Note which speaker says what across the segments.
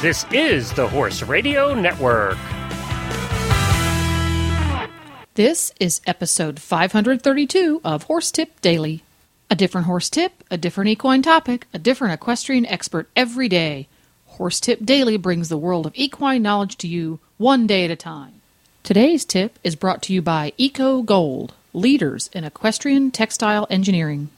Speaker 1: This is the Horse Radio Network.
Speaker 2: This is episode 532 of Horse Tip Daily. A different horse tip, a different equine topic, a different equestrian expert every day. Horse Tip Daily brings the world of equine knowledge to you one day at a time. Today's tip is brought to you by Eco Gold, leaders in equestrian textile engineering.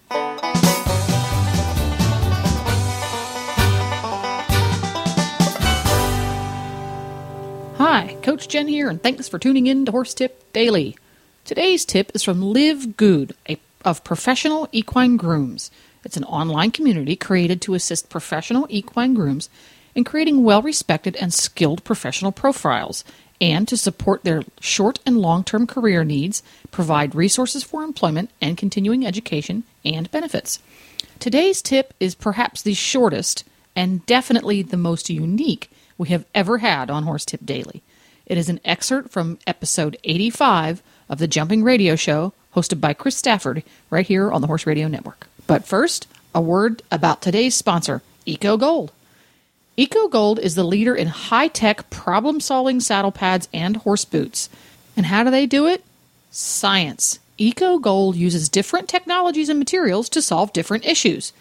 Speaker 2: Hi, Coach Jen here, and thanks for tuning in to Horse Tip Daily. Today's tip is from Liv Gude, a, of Professional Equine Grooms. It's an online community created to assist professional equine grooms in creating well respected and skilled professional profiles and to support their short and long term career needs, provide resources for employment and continuing education, and benefits. Today's tip is perhaps the shortest and definitely the most unique we have ever had on Horse Tip Daily. It is an excerpt from episode 85 of the Jumping Radio Show, hosted by Chris Stafford, right here on the Horse Radio Network. But first, a word about today's sponsor, Eco Gold. Eco Gold is the leader in high tech problem solving saddle pads and horse boots. And how do they do it? Science. Eco Gold uses different technologies and materials to solve different issues.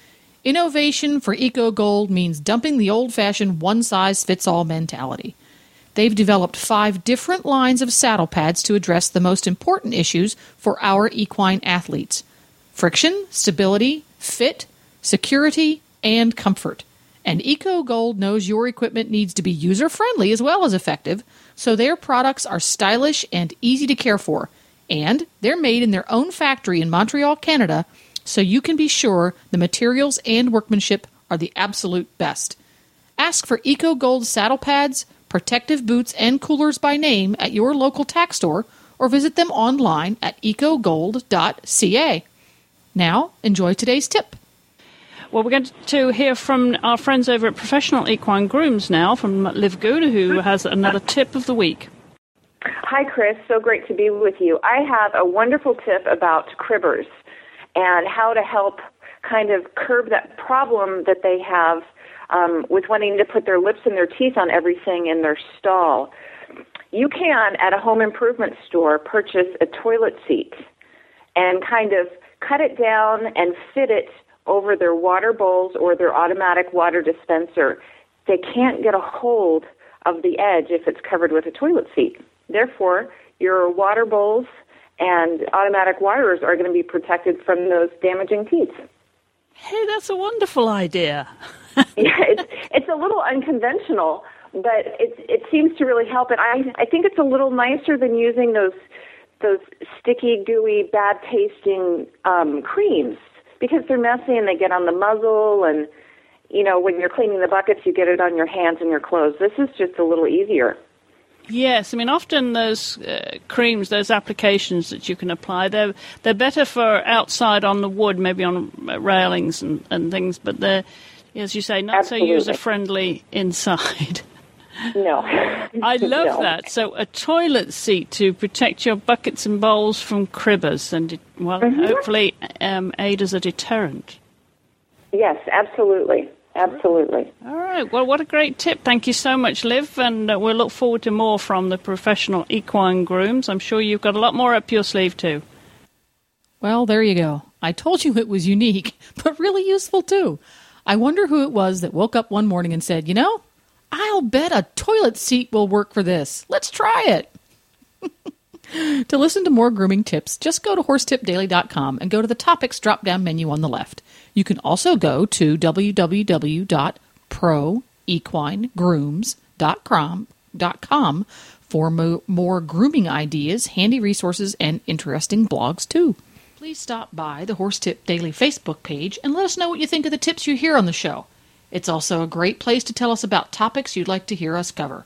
Speaker 2: Innovation for Eco Gold means dumping the old fashioned one size fits all mentality. They've developed five different lines of saddle pads to address the most important issues for our equine athletes friction, stability, fit, security, and comfort. And Eco Gold knows your equipment needs to be user friendly as well as effective, so their products are stylish and easy to care for. And they're made in their own factory in Montreal, Canada, so you can be sure the materials and workmanship are the absolute best. Ask for Eco Gold saddle pads, protective boots, and coolers by name at your local tack store or visit them online at ecogold.ca. Now, enjoy today's tip.
Speaker 3: Well, we're going to hear from our friends over at Professional Equine Grooms now, from Liv Gude, who has another tip of the week.
Speaker 4: Hi, Chris. So great to be with you. I have a wonderful tip about cribbers and how to help kind of curb that problem that they have um, with wanting to put their lips and their teeth on everything in their stall. You can, at a home improvement store, purchase a toilet seat and kind of cut it down and fit it over their water bowls or their automatic water dispenser. They can't get a hold of the edge if it's covered with a toilet seat. Therefore, your water bowls and automatic waters are going to be protected from those damaging teeth.
Speaker 3: Hey, that's a wonderful idea.
Speaker 4: yeah, it's it's a little unconventional, but it it seems to really help. And I I think it's a little nicer than using those those sticky, gooey, bad tasting um, creams because they're messy and they get on the muzzle and you know when you're cleaning the buckets you get it on your hands and your clothes. This is just a little easier.
Speaker 3: Yes, I mean often those uh, creams, those applications that you can apply, they're they're better for outside on the wood, maybe on railings and, and things, but they're, as you say, not
Speaker 4: Absolutely.
Speaker 3: so user friendly inside.
Speaker 4: No.
Speaker 3: I love
Speaker 4: No.
Speaker 3: that. So a toilet seat to protect your buckets and bowls from cribbers, and it, well,
Speaker 4: Mm-hmm.
Speaker 3: hopefully um, aid as a deterrent.
Speaker 4: Yes, absolutely. Absolutely.
Speaker 3: All right. Well, what a great tip. Thank you so much, Liv. And uh, we'll look forward to more from the professional equine grooms. I'm sure you've got a lot more up your sleeve, too.
Speaker 2: Well, there you go. I told you it was unique, but really useful too. I wonder who it was that woke up one morning and said, You know, I'll bet a toilet seat will work for this. Let's try it. To listen to more grooming tips, just go to horsetipdaily.com and go to the topics drop down menu on the left. You can also go to www.proequinegrooms.com for mo- more grooming ideas, handy resources, and interesting blogs too. Please stop by the Horse Tip Daily Facebook page and let us know what you think of the tips you hear on the show. It's also a great place to tell us about topics you'd like to hear us cover.